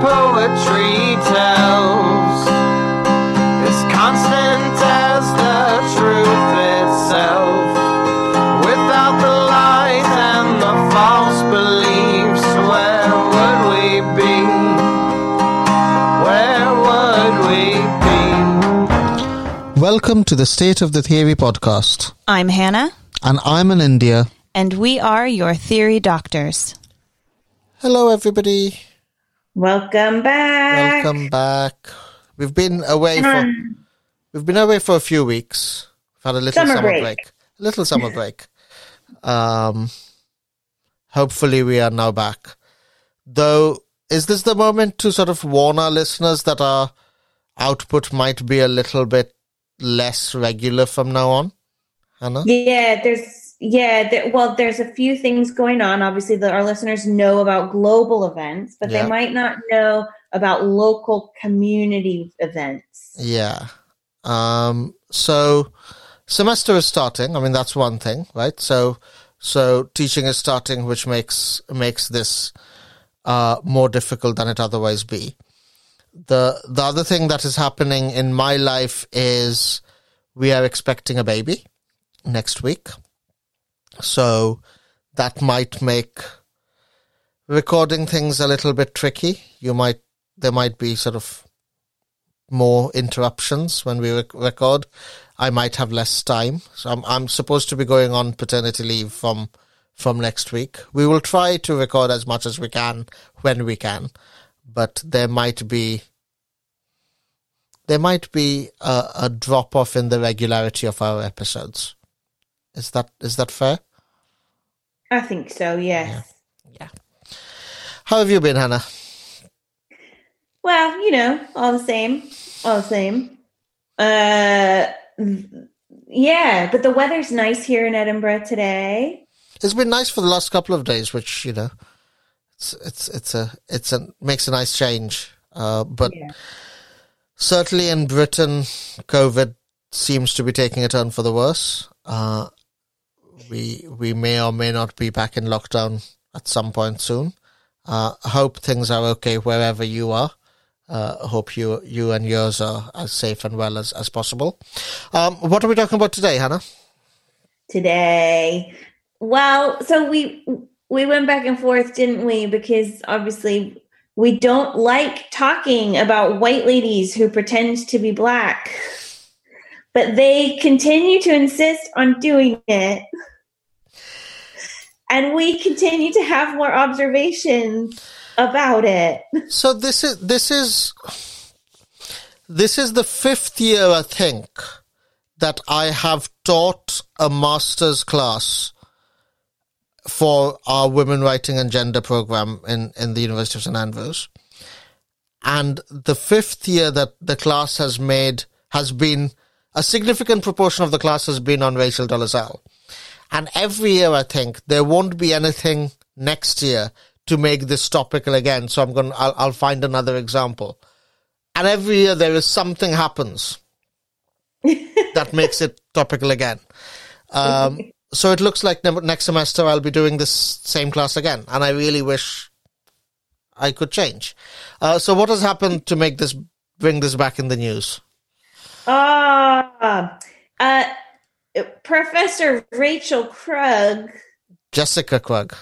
poetry tells is constant as the truth itself. Without the lies and the false beliefs, where would we be? Where would we be? Welcome to the State of the Theory podcast. I'm Hannah, And I'm Anindya. and we are your theory doctors. Hello, everybody. Welcome back. Welcome back. We've been away for we've been away for a few weeks. We've had a little Summer summer, break. break. A little summer break. Um hopefully we are now back. Though is this the moment to sort of warn our listeners that our output might be a little bit less regular from now on? Hannah? Yeah, there's yeah, there, well, there's a few things going on. Obviously, the, our listeners know about global events, but Yeah. they might not know about local community events. Yeah. Um, so semester is starting. I mean, that's one thing, right? So, so teaching is starting, which makes, makes this, uh, more difficult than it otherwise be. The, the other thing that is happening in my life is we are expecting a baby next week. So that might make recording things a little bit tricky. You might, there might be sort of more interruptions when we rec- record. I might have less time. So I'm, I'm supposed to be going on paternity leave from, from next week. We will try to record as much as we can when we can, but there might be, there might be a, a drop off in the regularity of our episodes. Is that, is that fair? I think so. Yes. Yeah. How have you been, Hannah? Well, you know, all the same, all the same. Uh, yeah, but the weather's nice here in Edinburgh today. It's been nice for the last couple of days, which you know, it's it's it's a it's a makes a nice change. Uh, but Yeah. certainly in Britain, COVID seems to be taking a turn for the worse. Uh, we we may or may not be back in lockdown at some point soon. Uh, hope things are okay wherever you are. Uh, hope you you and yours are as safe and well as, as possible. Um, what are we talking about today, Hannah? today. Well, so we we went back and forth, didn't we? Because obviously we don't like talking about white ladies who pretend to be black. But they continue to insist on doing it. And we continue to have more observations about it. So this is this is this is the fifth year I think that I have taught a master's class for our women writing and gender program in, in the University of St Andrews. And the fifth year that the class has made has been a significant proportion of the class has been on Rachel Dolezal. And every year, I think there won't be anything next year to make this topical again. So I'm going. to I'll, I'll find another example. And every year there is something happens that makes it topical again. Um, so it looks like ne- next semester I'll be doing this same class again, and I really wish I could change. Uh, so what has happened to make this bring this back in the news? Ah, uh, Professor Rachel Krug Jessica Krug.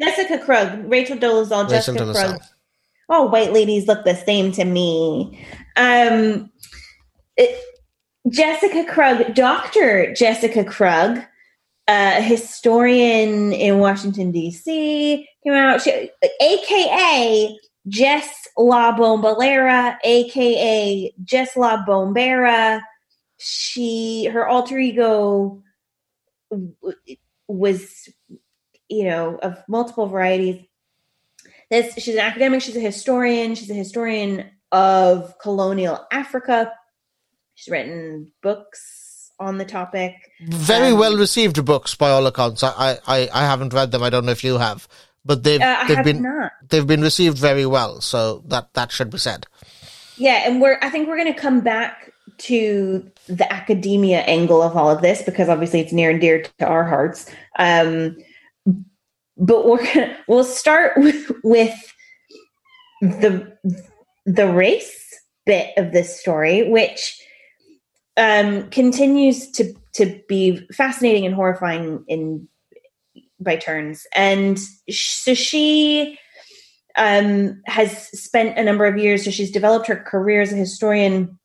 Jessica Krug, Rachel Dolezal, Rachel Jessica Dolezal. Krug. Oh, white ladies look the same to me. Um, it- Jessica Krug, Dr. Jessica Krug, a historian in Washington, D.C., came out, she, aka Jess La Bombalera, aka Jess La Bombera. She, her alter ego was, you know, of multiple varieties. This she's an academic, she's a historian, she's a historian of colonial Africa. She's written books on the topic. Very Um, well received books by all accounts. I, I, I haven't read them. I don't know if you have, but they've Uh, they've been not. they've been received very well. So that that should be said. Yeah, and we're I think we're going to come back to the academia angle of all of this because obviously it's near and dear to our hearts. Um, but we're gonna, we'll start with, with the the race bit of this story, which um, continues to to be fascinating and horrifying in by turns. And so she um, has spent a number of years. So she's developed her career as a historian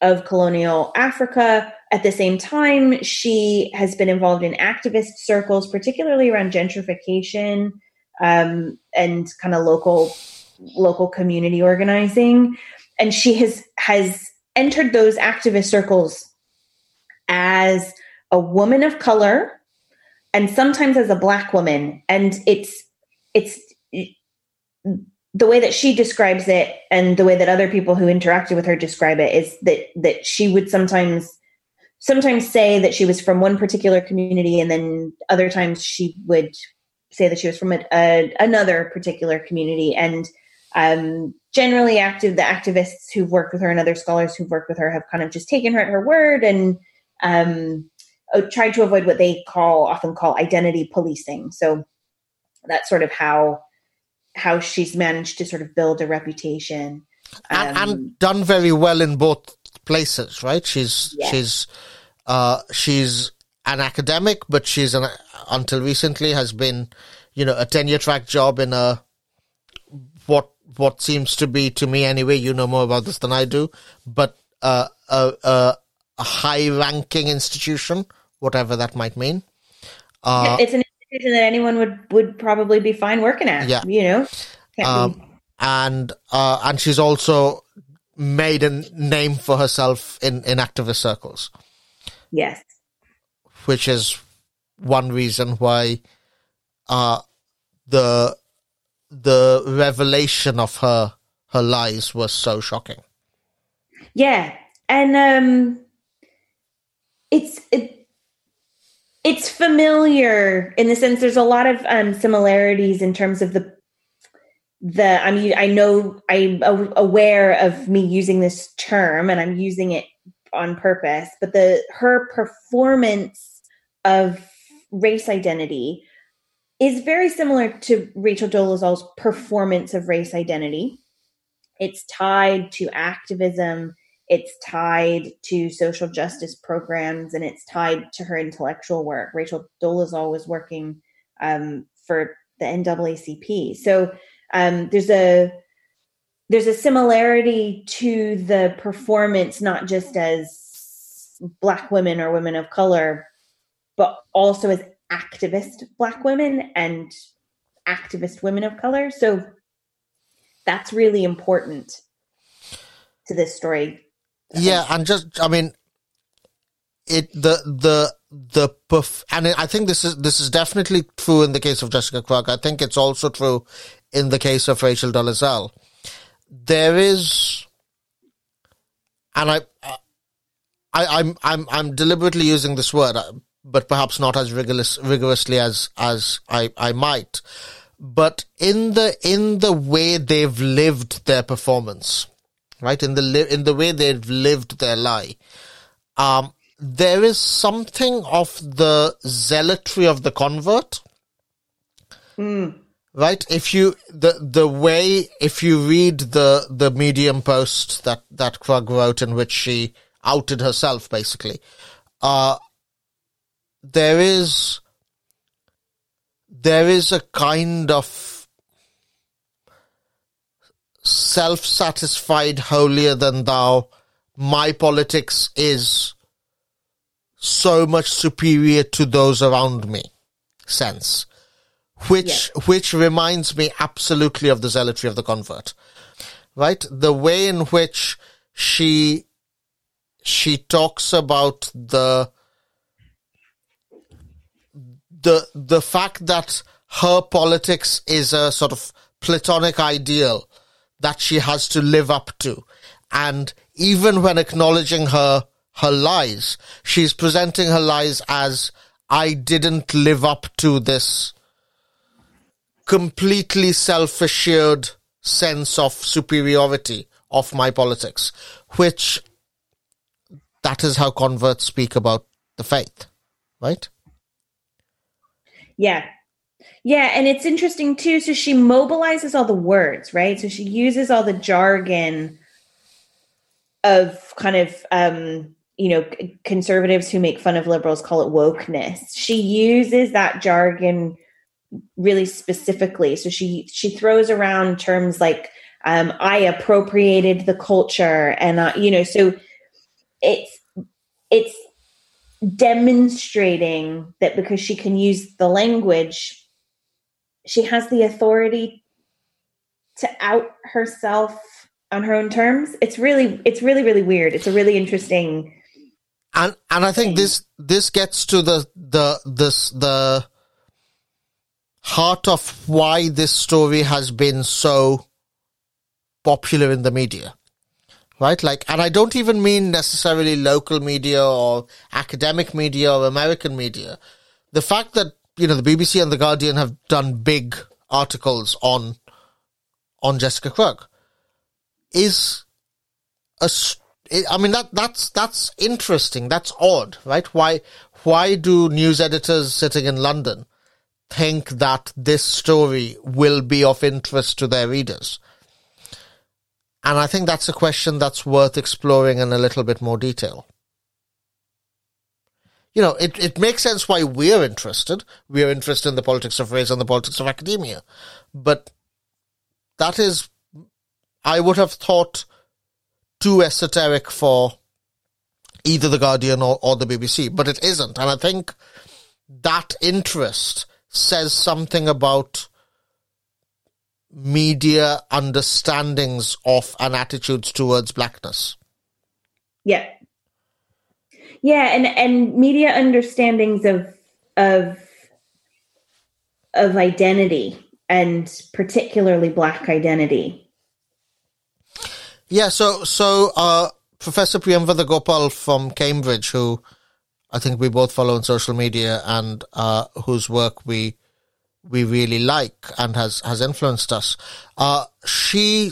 of colonial Africa. At the same time, she has been involved in activist circles, particularly around gentrification um, and kind of local local community organizing. And she has has entered those activist circles as a woman of color and sometimes as a black woman and it's it's the way that she describes it and the way that other people who interacted with her describe it is that that she would sometimes sometimes say that she was from one particular community and then other times she would say that she was from a, a, another particular community. And um, generally active the activists who've worked with her and other scholars who've worked with her have kind of just taken her at her word and um, uh, tried to avoid what they call often call identity policing. So that's sort of how how she's managed to sort of build a reputation. And, and um, done very well in both places right? She's she's uh she's an academic but she's an until recently has been you know a tenure track job in a what what seems to be to me anyway. You know more about this than I do, but uh, a, a, a high ranking institution, whatever that might mean. Uh, it's an institution that anyone would would probably be fine working at. Yeah, you know. Um, and uh, and she's also made a name for herself in in activist circles. Yes, which is one reason why uh, the the revelation of her her lies was so shocking. Yeah, and um, it's it, it's familiar in the sense there's a lot of um, similarities in terms of the the I mean I know I'm aware of me using this term and I'm using it on purpose, but the her performance of race identity is very similar to Rachel Dolezal's performance of race identity. It's tied to activism, it's tied to social justice programs, and it's tied to her intellectual work. Rachel Dolezal was working um, for the NAACP. So um, there's a there's a similarity to the performance, not just as black women or women of color, but also as activist black women and activist women of color. So that's really important to this story. Yeah, and just I mean it the the the perf- and I think this is this is definitely true in the case of Jessica Krug. I think it's also true in the case of Rachel Dolezal. There is, and I, I, I'm I'm I'm deliberately using this word uh, but perhaps not as rigorous, rigorously as as I, I might. But in the in the way they've lived their performance, right? In the li- in the way they've lived their lie, um, there is something of the zealotry of the convert. Mm. Right? If you the the way if you read the the Medium post that that Krug wrote in which she outed herself, basically, uh, there is there is a kind of self-satisfied holier than thou. My politics is so much superior to those around me. Sense. Which yeah. which reminds me absolutely of the zealotry of the convert. Right? The way in which she she talks about the the the fact that her politics is a sort of platonic ideal that she has to live up to, and even when acknowledging her her lies, she's presenting her lies as I didn't live up to this completely self-assured sense of superiority of my politics, which that is how converts speak about the faith, right? Yeah. Yeah, and it's interesting too. So she mobilizes all the words, right? So she uses all the jargon of kind of um, you know conservatives who make fun of liberals call it wokeness. She uses that jargon really specifically. So she she throws around terms like um, I appropriated the culture, and uh, you know, so it's it's demonstrating that because she can use the language she has the authority to out herself on her own terms. It's really it's really really weird. It's a really interesting and and I think this this gets to the the this the heart of why this story has been so popular in the media. Right? Like and I don't even mean necessarily local media or academic media or American media. The fact that you know, the BBC and the Guardian have done big articles on on Jessica Krug is a I mean that that's that's interesting. That's odd, right? Why why do news editors sitting in London think that this story will be of interest to their readers? And I think that's a question that's worth exploring in a little bit more detail you know, it, it makes sense why we're interested. We're interested in the politics of race and the politics of academia. But that is, I would have thought, too esoteric for either The Guardian or, or the BBC, but it isn't. And I think that interest says something about media understandings of and attitudes towards blackness. Yeah, yeah and and media understandings of of of identity and particularly black identity. Yeah so so uh professor priyamvada gopal from cambridge who i think we both follow on social media and uh whose work we we really like and has has influenced us uh she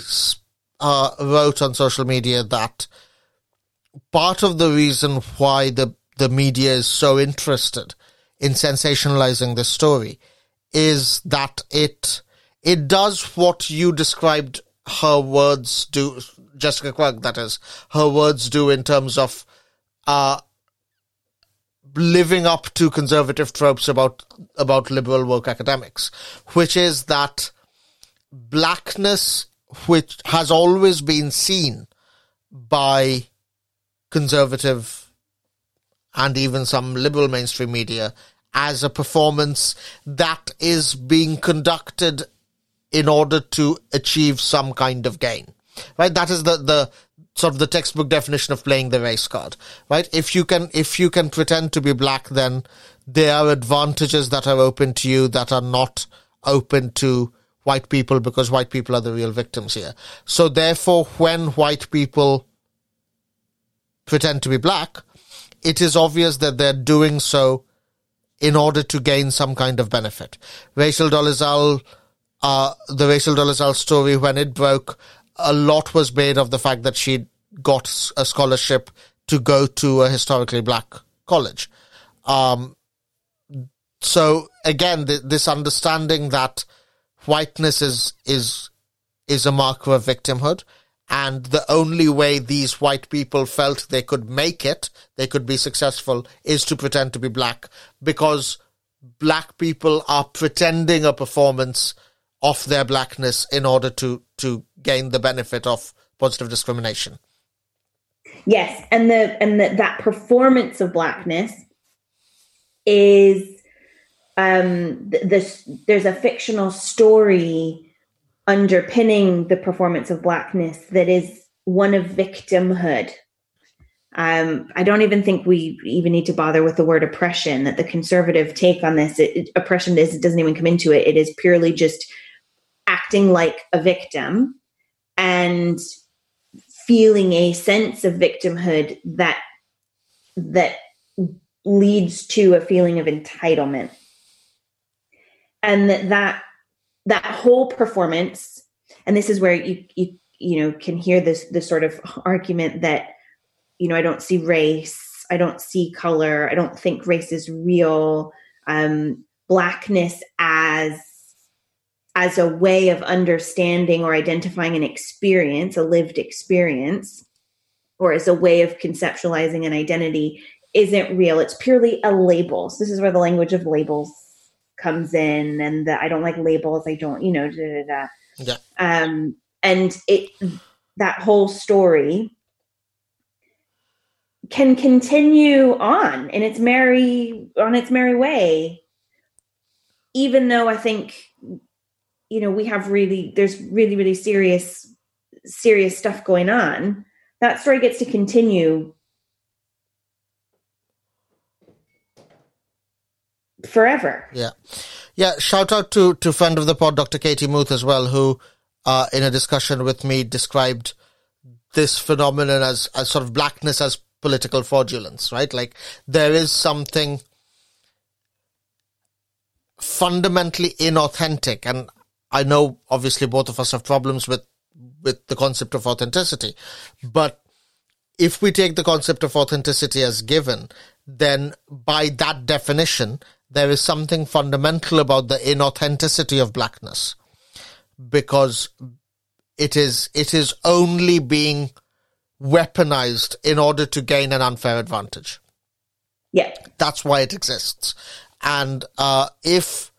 uh wrote on social media that part of the reason why the, the media is so interested in sensationalizing this story is that it it does what you described her words do Jessica Krug that is her words do in terms of uh living up to conservative tropes about about liberal woke academics which is that blackness which has always been seen by conservative and even some liberal mainstream media as a performance that is being conducted in order to achieve some kind of gain. Right? That is the, the sort of the textbook definition of playing the race card. Right? If you can, if you can pretend to be black, then there are advantages that are open to you that are not open to white people because white people are the real victims here. So therefore, when white people pretend to be black, it is obvious that they're doing so in order to gain some kind of benefit. Rachel Dolezal, uh, the Rachel Dolezal story, when it broke, a lot was made of the fact that she got a scholarship to go to a historically black college. Um, so again, th- this understanding that whiteness is is is a marker of victimhood, and the only way these white people felt they could make it, they could be successful, is to pretend to be black because black people are pretending a performance of their blackness in order to to gain the benefit of positive discrimination. Yes, and the and the, that performance of blackness is um there's a fictional story underpinning the performance of blackness that is one of victimhood. Um, I don't even think we even need to bother with the word oppression. That the conservative take on this, it, it, oppression is it doesn't even come into it. It is purely just acting like a victim and feeling a sense of victimhood that that leads to a feeling of entitlement, and that that that whole performance and this is where you you you know can hear this this sort of argument that you know i don't see race i don't see color i don't think race is real um blackness as as a way of understanding or identifying an experience, a lived experience, or as a way of conceptualizing an identity isn't real. It's purely a label. So this is where the language of labels comes in and the I don't like labels, I don't, you know, da da da. Yeah. Um and it that whole story can continue on in its merry on its merry way even though i think you know we have really there's really really serious serious stuff going on that story gets to continue forever Yeah, yeah. Shout out to to friend of the pod, Dr. Katie Muth, as well, who, uh, in a discussion with me, described this phenomenon as as sort of blackness as political fraudulence. Right, like there is something fundamentally inauthentic, and I know obviously both of us have problems with with the concept of authenticity, but if we take the concept of authenticity as given, then by that definition, there is something fundamental about the inauthenticity of blackness because it is it is only being weaponized in order to gain an unfair advantage. yeah That's why it exists. And uh, if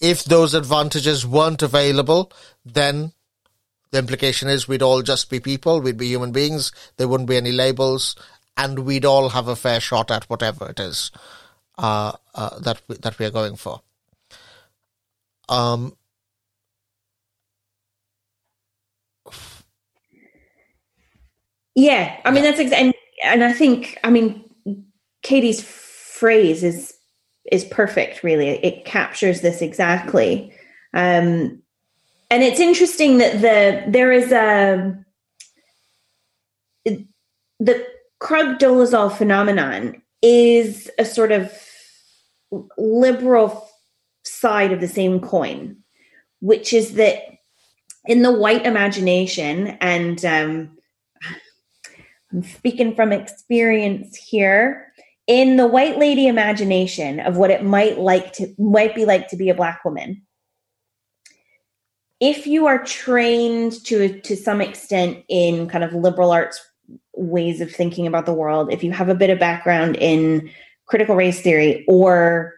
if those advantages weren't available, then the implication is we'd all just be people, we'd be human beings, there wouldn't be any labels, and we'd all have a fair shot at whatever it is uh, uh, that we, that we are going for. Um, Yeah, I mean that's ex- and and I think I mean Katie's phrase is is perfect. Really, it captures this exactly. Um, and it's interesting that the there is a the Krug Dolezal phenomenon is a sort of liberal side of the same coin, which is that in the white imagination and um, I'm speaking from experience here. In the white lady imagination of what it might like to might be like to be a black woman, if you are trained to to some extent in kind of liberal arts ways of thinking about the world, if you have a bit of background in critical race theory or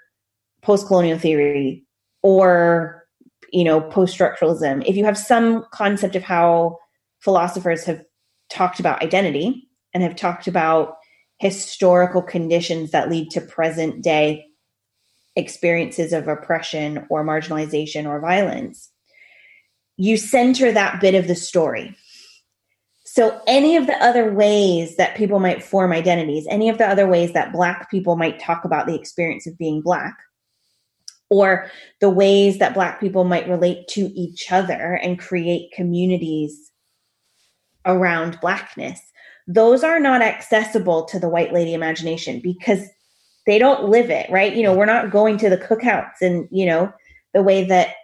post-colonial theory or you know post-structuralism, if you have some concept of how philosophers have talked about identity and have talked about historical conditions that lead to present day experiences of oppression or marginalization or violence, you center that bit of the story. So, any of the other ways that people might form identities, any of the other ways that Black people might talk about the experience of being Black, or the ways that Black people might relate to each other and create communities around Blackness, those are not accessible to the white lady imagination because they don't live it, right? You know, we're not going to the cookouts and, you know, the way that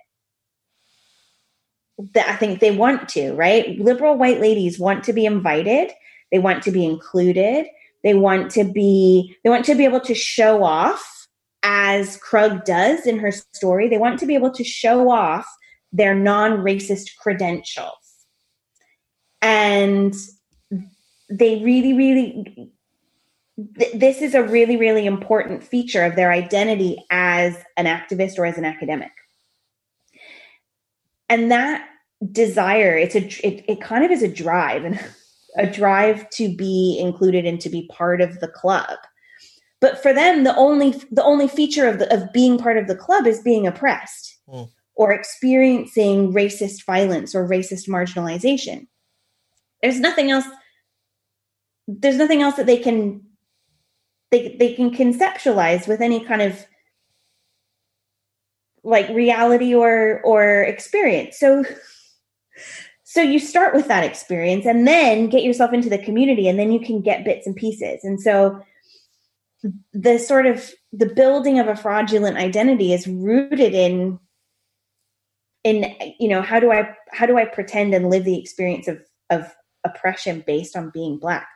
that I think they want to, right? Liberal white ladies want to be invited, they want to be included, they want to be they want to be able to show off as Krug does in her story. They want to be able to show off their non-racist credentials. And they really really th- this is a really really important feature of their identity as an activist or as an academic and that desire it's a it, it kind of is a drive and a drive to be included and to be part of the club. But for them the only the only feature of the, of being part of the club is being oppressed Mm. or experiencing racist violence or racist marginalization. There's nothing else there's nothing else that they can they they can conceptualize with any kind of like reality or or experience. So so you start with that experience and then get yourself into the community and then you can get bits and pieces and so the sort of the building of a fraudulent identity is rooted in in you know how do i how do i pretend and live the experience of of oppression based on being black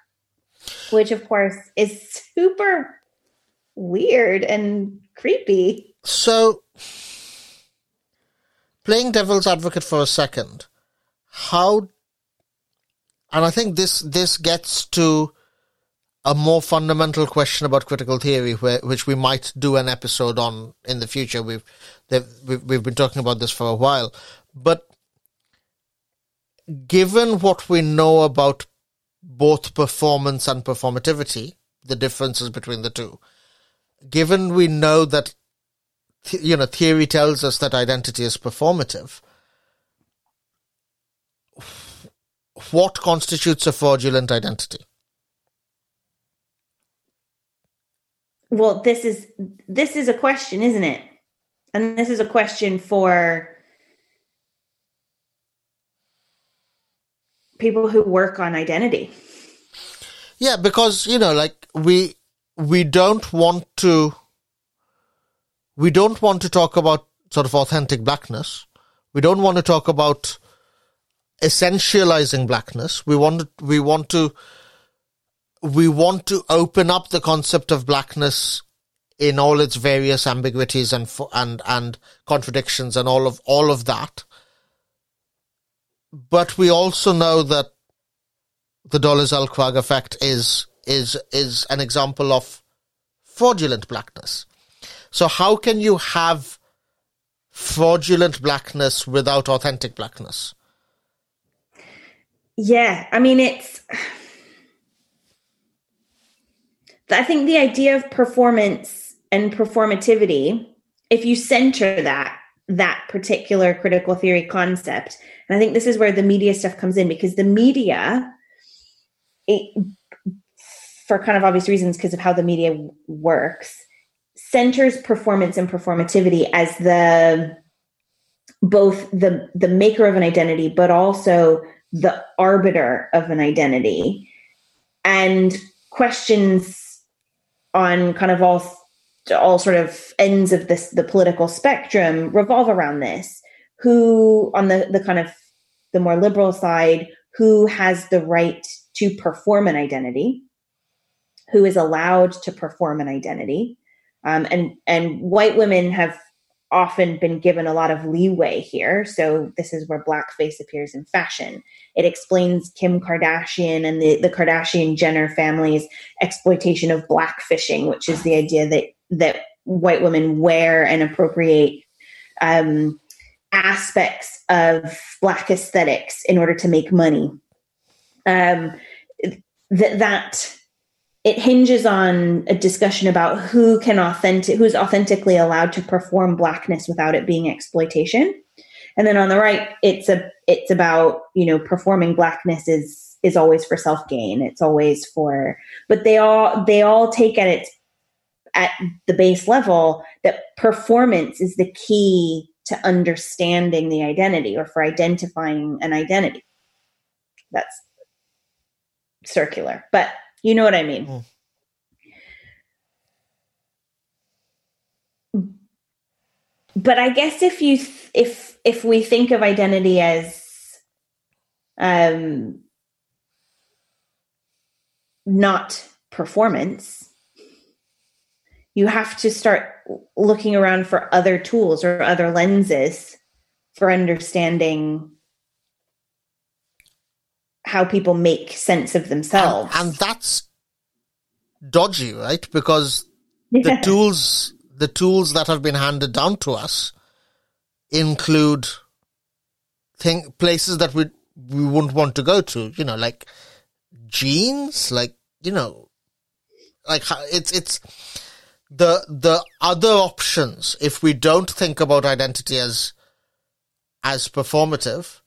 which of course is super weird and creepy. So, playing devil's advocate for a second, how, and I think this this gets to a more fundamental question about critical theory, where, which we might do an episode on in the future. We've we've we've been talking about this for a while, but given what we know about both performance and performativity, the differences between the two, given we know that th- you know theory tells us that identity is performative, what constitutes a fraudulent identity? Well, this is this is a question, isn't it? And this is a question for people who work on identity. Yeah, because you know, like we we don't want to we don't want to talk about sort of authentic blackness. We don't want to talk about essentializing blackness. We want to, we want to we want to open up the concept of blackness in all its various ambiguities and and and contradictions and all of all of that. But we also know that the Dolezal Krug effect is is is an example of fraudulent blackness. So how can you have fraudulent blackness without authentic blackness? Yeah, I mean it's I think the idea of performance and performativity, if you center that that particular critical theory concept, and I think this is where the media stuff comes in because the media it, for kind of obvious reasons because of how the media works centers performance and performativity as the both the the maker of an identity but also the arbiter of an identity. And questions on kind of all all sort of ends of this the political spectrum revolve around this. Who on the the kind of the more liberal side who has the right to perform an identity? Who is allowed to perform an identity? Um, and and white women have often been given a lot of leeway here. So this is where blackface appears in fashion. It explains kim kardashian and the, the kardashian jenner family's exploitation of blackfishing which is the idea that that white women wear and appropriate um, aspects of black aesthetics in order to make money. Um, that that it hinges on a discussion about who can authentic who's authentically allowed to perform blackness without it being exploitation. And then on the right it's a it's about you know performing blackness is is always for self gain it's always for but they all they all take at its at the base level that performance is the key to understanding the identity or for identifying an identity. That's circular but you know what I mean. Mm. But I guess if you th- if if we think of identity as um not performance, you have to start looking around for other tools or other lenses for understanding how people make sense of themselves. And, and that's dodgy, right? Because the tools the tools that have been handed down to us include thing places that we we wouldn't want to go to, you know, like genes, like you know, like it's it's the the other options if we don't think about identity as as performative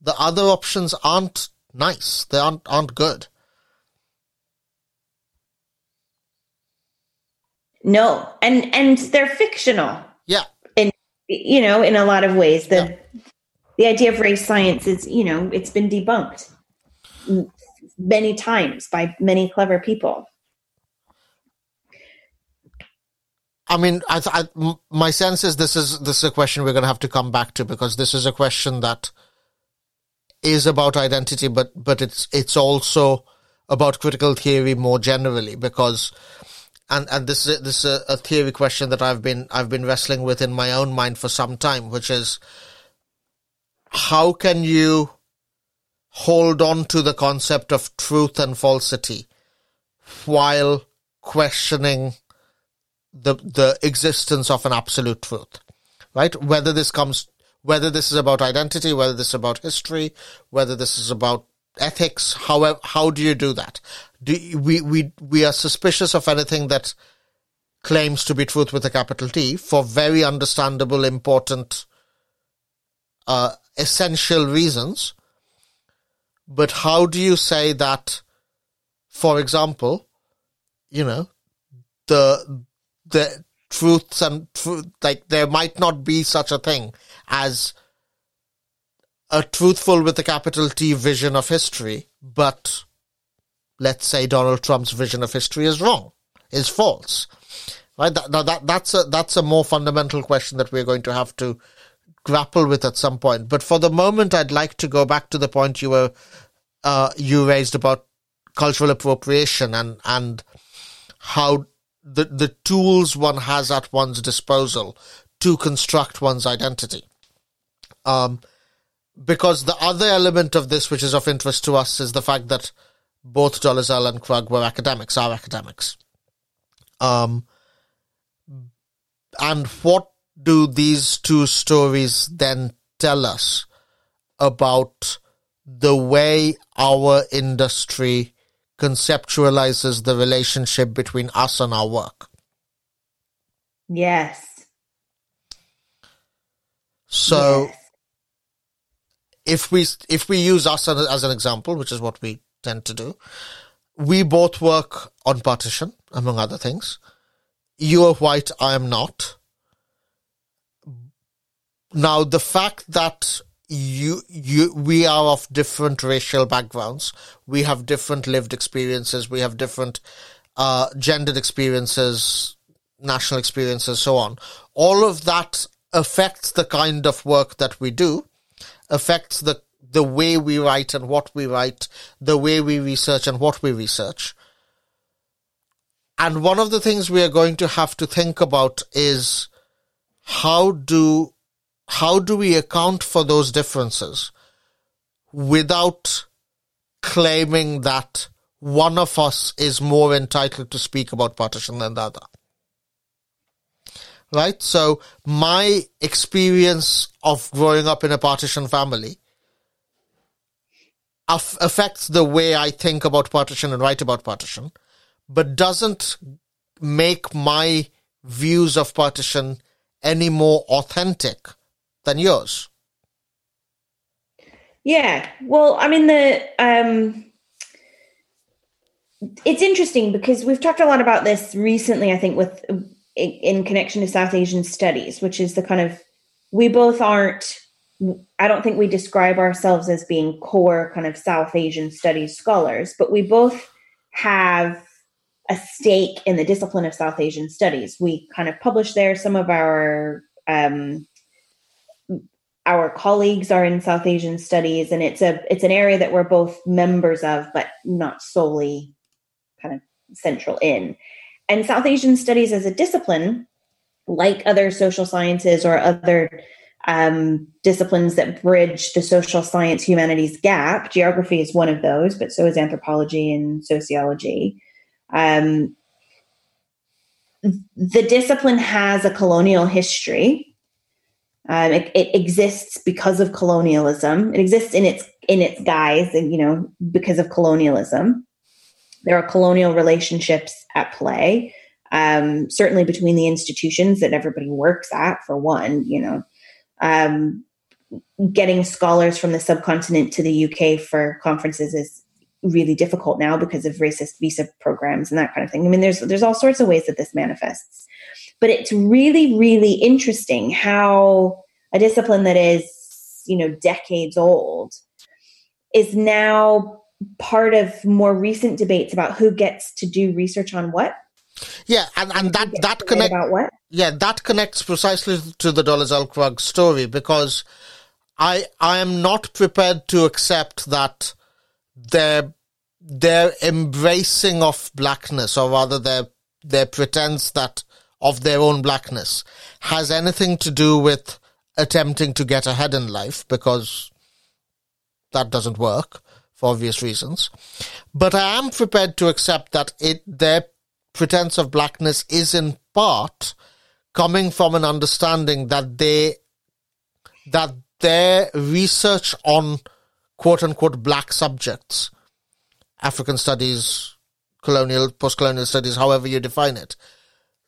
the other options aren't nice. They aren't aren't good. No, and and they're fictional. Yeah. And you know, in a lot of ways, the yeah. the idea of race science is, you know, it's been debunked many times by many clever people. I mean, I, I, my sense is this is this is a question we're going to have to come back to because this is a question that is about identity, but but it's it's also about critical theory more generally because and and this is this is a, a theory question that I've been I've been wrestling with in my own mind for some time, which is how can you hold on to the concept of truth and falsity while questioning the the existence of an absolute truth, right? Whether this comes, whether this is about identity, whether this is about history, whether this is about ethics. However, how do you do that? Do we we we are suspicious of anything that claims to be truth with a capital T for very understandable, important, uh, essential reasons. But how do you say that? For example, you know, the the truths and truth, like there might not be such a thing as a truthful with a capital T vision of history, but let's say Donald Trump's vision of history is wrong, is false. Right? That, that, that's a, that's a more fundamental question that we're going to have to grapple with at some point. But for the moment, I'd like to go back to the point you were, uh, you raised about cultural appropriation and, and how the the tools one has at one's disposal to construct one's identity. Um, because the other element of this, which is of interest to us, is the fact that both Dolezal and Krug were academics, are academics. Um, and what do these two stories then tell us about the way our industry conceptualizes the relationship between us and our work. Yes. So yes. If we if we use us as an example, which is what we tend to do, we both work on partition, among other things. You are white, I am not. Now, the fact that you you we are of different racial backgrounds we have different lived experiences we have different uh, gendered experiences national experiences so on all of that affects the kind of work that we do affects the the way we write and what we write the way we research and what we research and one of the things we are going to have to think about is how do how do we account for those differences without claiming that one of us is more entitled to speak about partition than the other? Right? So my experience of growing up in a partition family affects the way I think about partition and write about partition, but doesn't make my views of partition any more authentic than yours. Yeah. Well, I mean the um it's interesting because we've talked a lot about this recently I think with in connection to South Asian studies, which is the kind of we both aren't I don't think we describe ourselves as being core kind of South Asian studies scholars, but we both have a stake in the discipline of South Asian studies. We kind of publish there some of our um, our colleagues are in South Asian studies, and it's a it's an area that we're both members of, but not solely kind of central in. And South Asian studies as a discipline, like other social sciences or other um, disciplines that bridge the social science humanities gap, geography is one of those, but so is anthropology and sociology. Um, the discipline has a colonial history um, it, it, exists because of colonialism. It exists in its in its guise, and you know, because of colonialism. There are colonial relationships at play, um, certainly between the institutions that everybody works at. For one, you know, um, getting scholars from the subcontinent to the UK for conferences is really difficult now because of racist visa programs and that kind of thing. I mean, there's there's all sorts of ways that this manifests. But it's really, really interesting how a discipline that is, you know, decades old is now part of more recent debates about who gets to do research on what. Yeah, and, and that that connects about what? Yeah, that connects precisely to the Dolezal Krug story because I I am not prepared to accept that their their embracing of blackness, or rather their their pretense that of their own blackness has anything to do with attempting to get ahead in life because that doesn't work for obvious reasons. But I am prepared to accept that it their pretense of blackness is in part coming from an understanding that they that their research on quote unquote black subjects, African studies, colonial, post colonial studies, however you define it,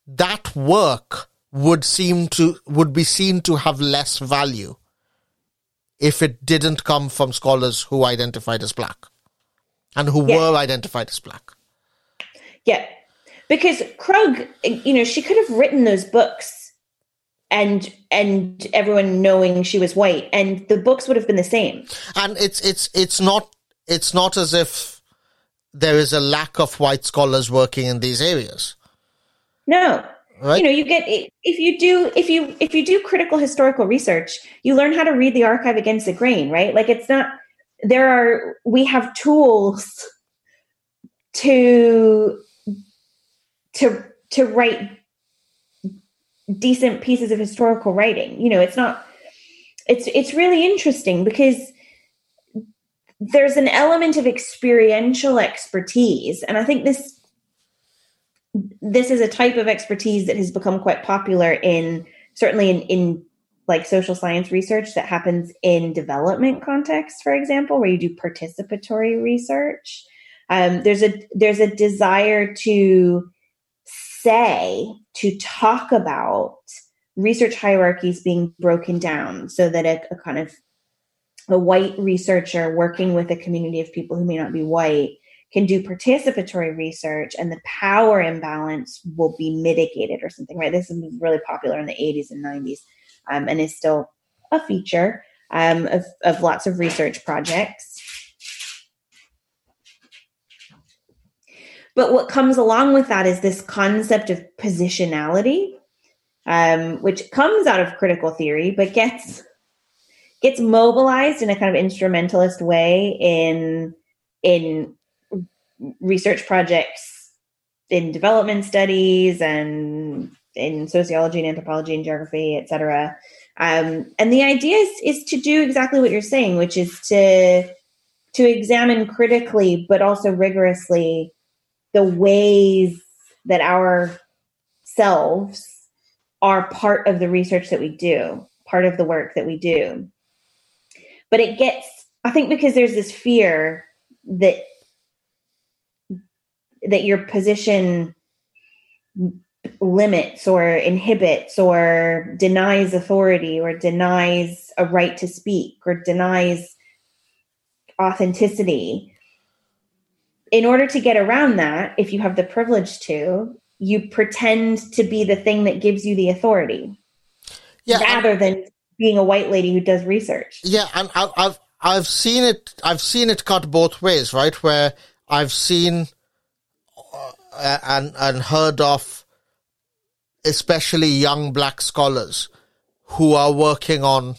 that work would seem to, would be seen to have less value if it didn't come from scholars who identified as black and who Yeah. were identified as black. Yeah. Because Krug, you know, she could have written those books and and everyone knowing she was white and the books would have been the same. and it's it's it's not it's not as if there is a lack of white scholars working in these areas No. Right You know, you get if you do if you if you do critical historical research, you learn how to read the archive against the grain, right? Like it's not there are we have tools to to to write decent pieces of historical writing. You know, it's not it's it's really interesting because there's an element of experiential expertise and I think this this is a type of expertise that has become quite popular in certainly in, in like social science research that happens in development contexts, for example, where you do participatory research. Um, there's a there's a desire to say to talk about research hierarchies being broken down so that a, a kind of a white researcher working with a community of people who may not be white can do participatory research and the power imbalance will be mitigated or something, right? This was really popular in the 80s and 90s um, and is still a feature um, of, of lots of research projects. But what comes along with that is this concept of positionality, um, which comes out of critical theory, but gets gets mobilized in a kind of instrumentalist way in in research projects in development studies and in sociology and anthropology and geography, et cetera. Um, and the idea is, is to do exactly what you're saying, which is to to examine critically but also rigorously the ways that our selves are part of the research that we do, part of the work that we do. But it gets, I think, because there's this fear that that your position limits or inhibits or denies authority or denies a right to speak or denies authenticity. In order to get around that if you have the privilege to you pretend to be the thing that gives you the authority yeah rather than being a white lady who does research. Yeah and i've i've seen it i've seen it cut both ways right? Where i've seen Uh, and and heard of especially young black scholars who are working on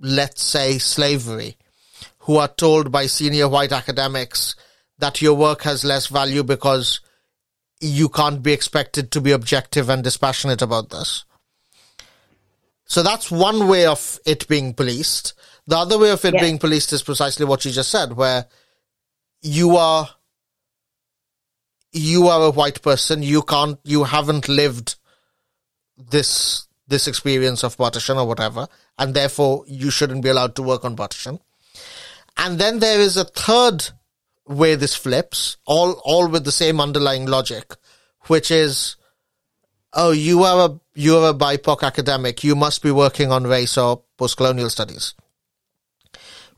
let's say slavery who are told by senior white academics that your work has less value because you can't be expected to be objective and dispassionate about this. So that's one way of it being policed. The other way of it Yeah. being policed is precisely what you just said, where you are you are a white person, you can't you haven't lived this this experience of partition or whatever, and therefore you shouldn't be allowed to work on partition. And then there is a third way this flips, all all with the same underlying logic, which is, oh, you are a you are a BIPOC academic, you must be working on race or post-colonial studies,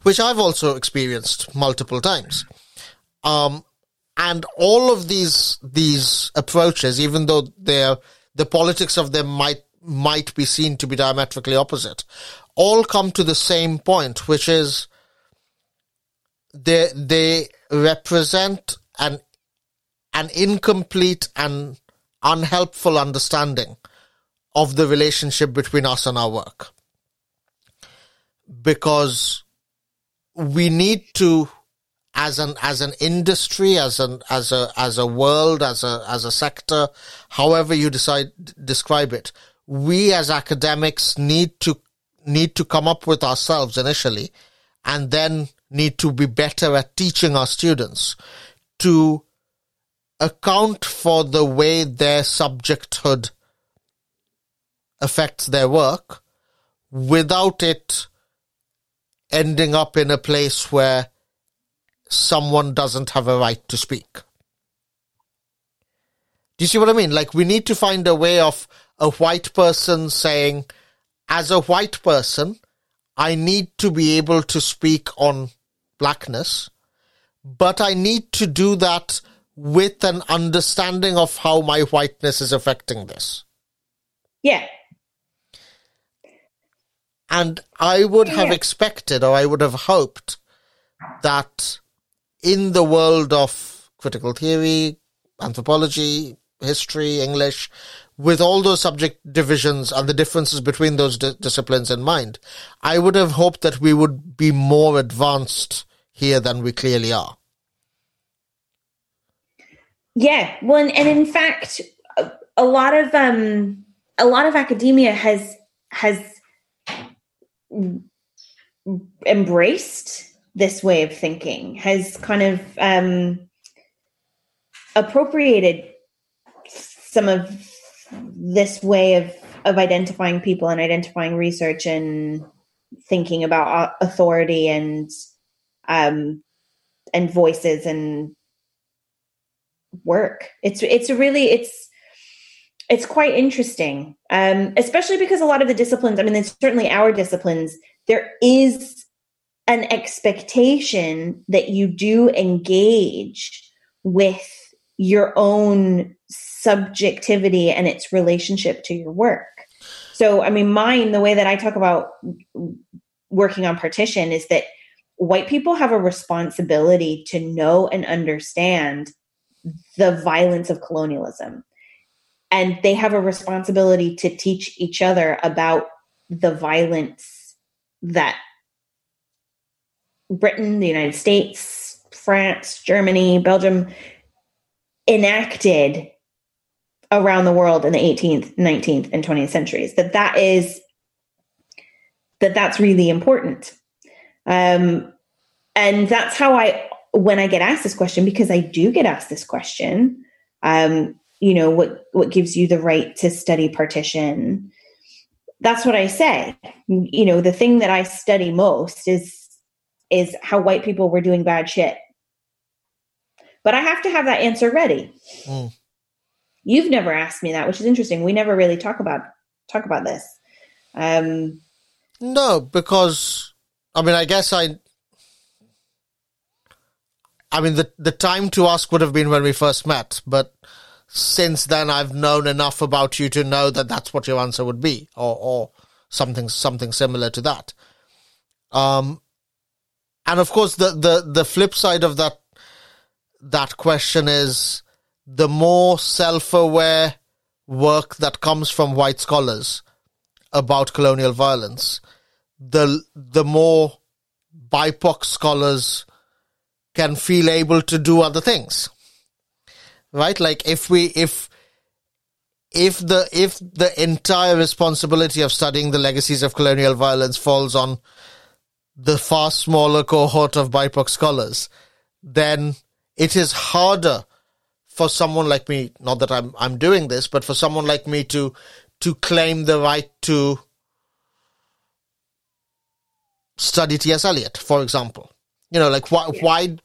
which I've also experienced multiple times. Um, and all of these these approaches, even though they're the politics of them might might be seen to be diametrically opposite, all come to the same point, which is they they represent an an incomplete and unhelpful understanding of the relationship between us and our work. Because we need to as an as an industry, as an as a as a world, as a as a sector, however you decide describe it, we as academics need to need to come up with ourselves initially, and then need to be better at teaching our students to account for the way their subjecthood affects their work without it ending up in a place where someone doesn't have a right to speak. Do you see what I mean? Like, we need to find a way of a white person saying, as a white person, I need to be able to speak on blackness, but I need to do that with an understanding of how my whiteness is affecting this. Yeah. And I would have Yeah. expected or I would have hoped that in the world of critical theory, anthropology, history, English, with all those subject divisions and the differences between those di- disciplines in mind, I would have hoped that we would be more advanced here than we clearly are. Yeah, well, and, and in fact, a, a lot of um, a lot of academia has has embraced this way of thinking, has kind of um, appropriated some of this way of of identifying people and identifying research and thinking about uh, authority and um, and voices and work. It's it's really it's it's quite interesting, um, especially because a lot of the disciplines. I mean, it's certainly our disciplines. There is an expectation that you do engage with your own subjectivity and its relationship to your work. So, I mean, mine, the way that I talk about working on partition is that white people have a responsibility to know and understand the violence of colonialism. And they have a responsibility to teach each other about the violence that Britain, the United States, France, Germany, Belgium enacted around the world in the 18th, 19th, and 20th centuries. That that is that that's really important. Um, and that's how I when I get asked this question, because I do get asked this question, um, you know, what what gives you the right to study partition? That's what I say. You know, the thing that I study most is is how white people were doing bad shit. But I have to have that answer ready. Mm. You've never asked me that, which is interesting. We never really talk about talk about this. Um, No, because I mean, I guess I. I mean, the the time to ask would have been when we first met, but since then I've known enough about you to know that that's what your answer would be, or or something something similar to that. Um, and of course, the the the flip side of that that question is the more self aware work that comes from white scholars about colonial violence, the the more BIPOC scholars can feel able to do other things. Right? Like if we if if the if the entire responsibility of studying the legacies of colonial violence falls on the far smaller cohort of BIPOC scholars, then it is harder for someone like me, not that I'm I'm doing this, but for someone like me to to claim the right to study T.S. Eliot, for example. You know, like why why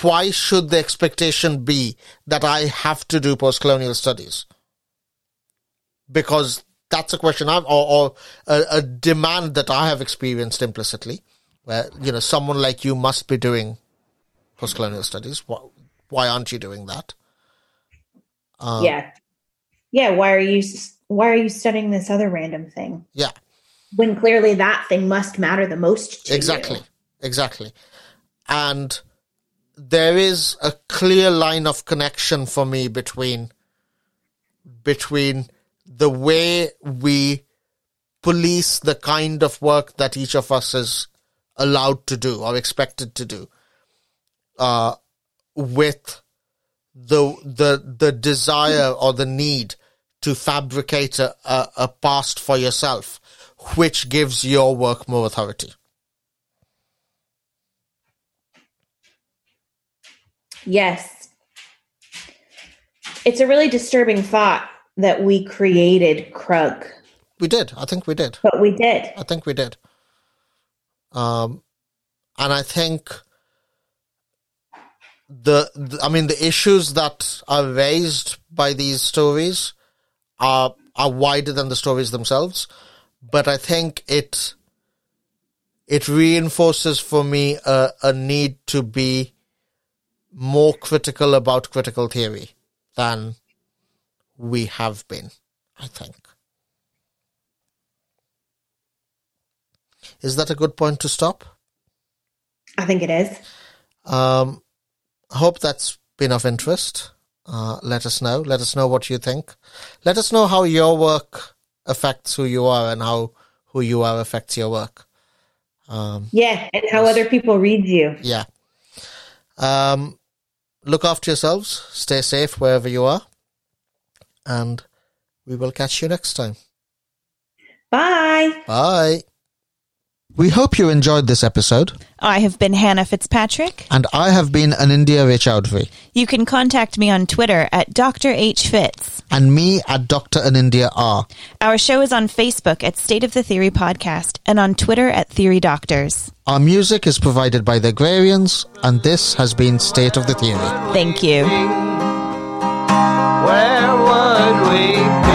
why should the expectation be that I have to do post colonial studies? Because that's a question I've or, or a, a demand that I have experienced implicitly, where you know someone like you must be doing post colonial studies. Why, why aren't you doing that? Um, yeah, yeah. Why are you Why are you studying this other random thing Yeah, when clearly that thing must matter the most? To exactly, you? exactly. And there is a clear line of connection for me between between the way we police the kind of work that each of us is allowed to do or expected to do uh, with the the the desire or the need to fabricate a, a, a past for yourself, which gives your work more authority. Yes. It's a really disturbing thought that we created Krug, We did. I think we did. but we did. I think we did. Um, and I think the, the I mean the issues that are raised by these stories are are wider than the stories themselves, but I think it it reinforces for me a, a need to be more critical about critical theory than we have been. I think. Is that a good point to stop? I think it is. Um, I hope that's been of interest. Uh, let us know. Let us know what you think. Let us know how your work affects who you are and how who you are affects your work. Um, Yeah, and how other people read you. yeah. Um, look after yourselves. Stay safe wherever you are. And we will catch you next time. Bye. Bye. We hope you enjoyed this episode. I have been Hannah Fitzpatrick. And I have been an Anindya Raychaudhuri. You can contact me on Twitter at Dr. H. Fitz. And me at Dr. Anindya R. Our show is on Facebook at State of the Theory Podcast and on Twitter at Theory Doctors. Our music is provided by the Agrarians, and this has been State of the Theory. Thank you. Where would we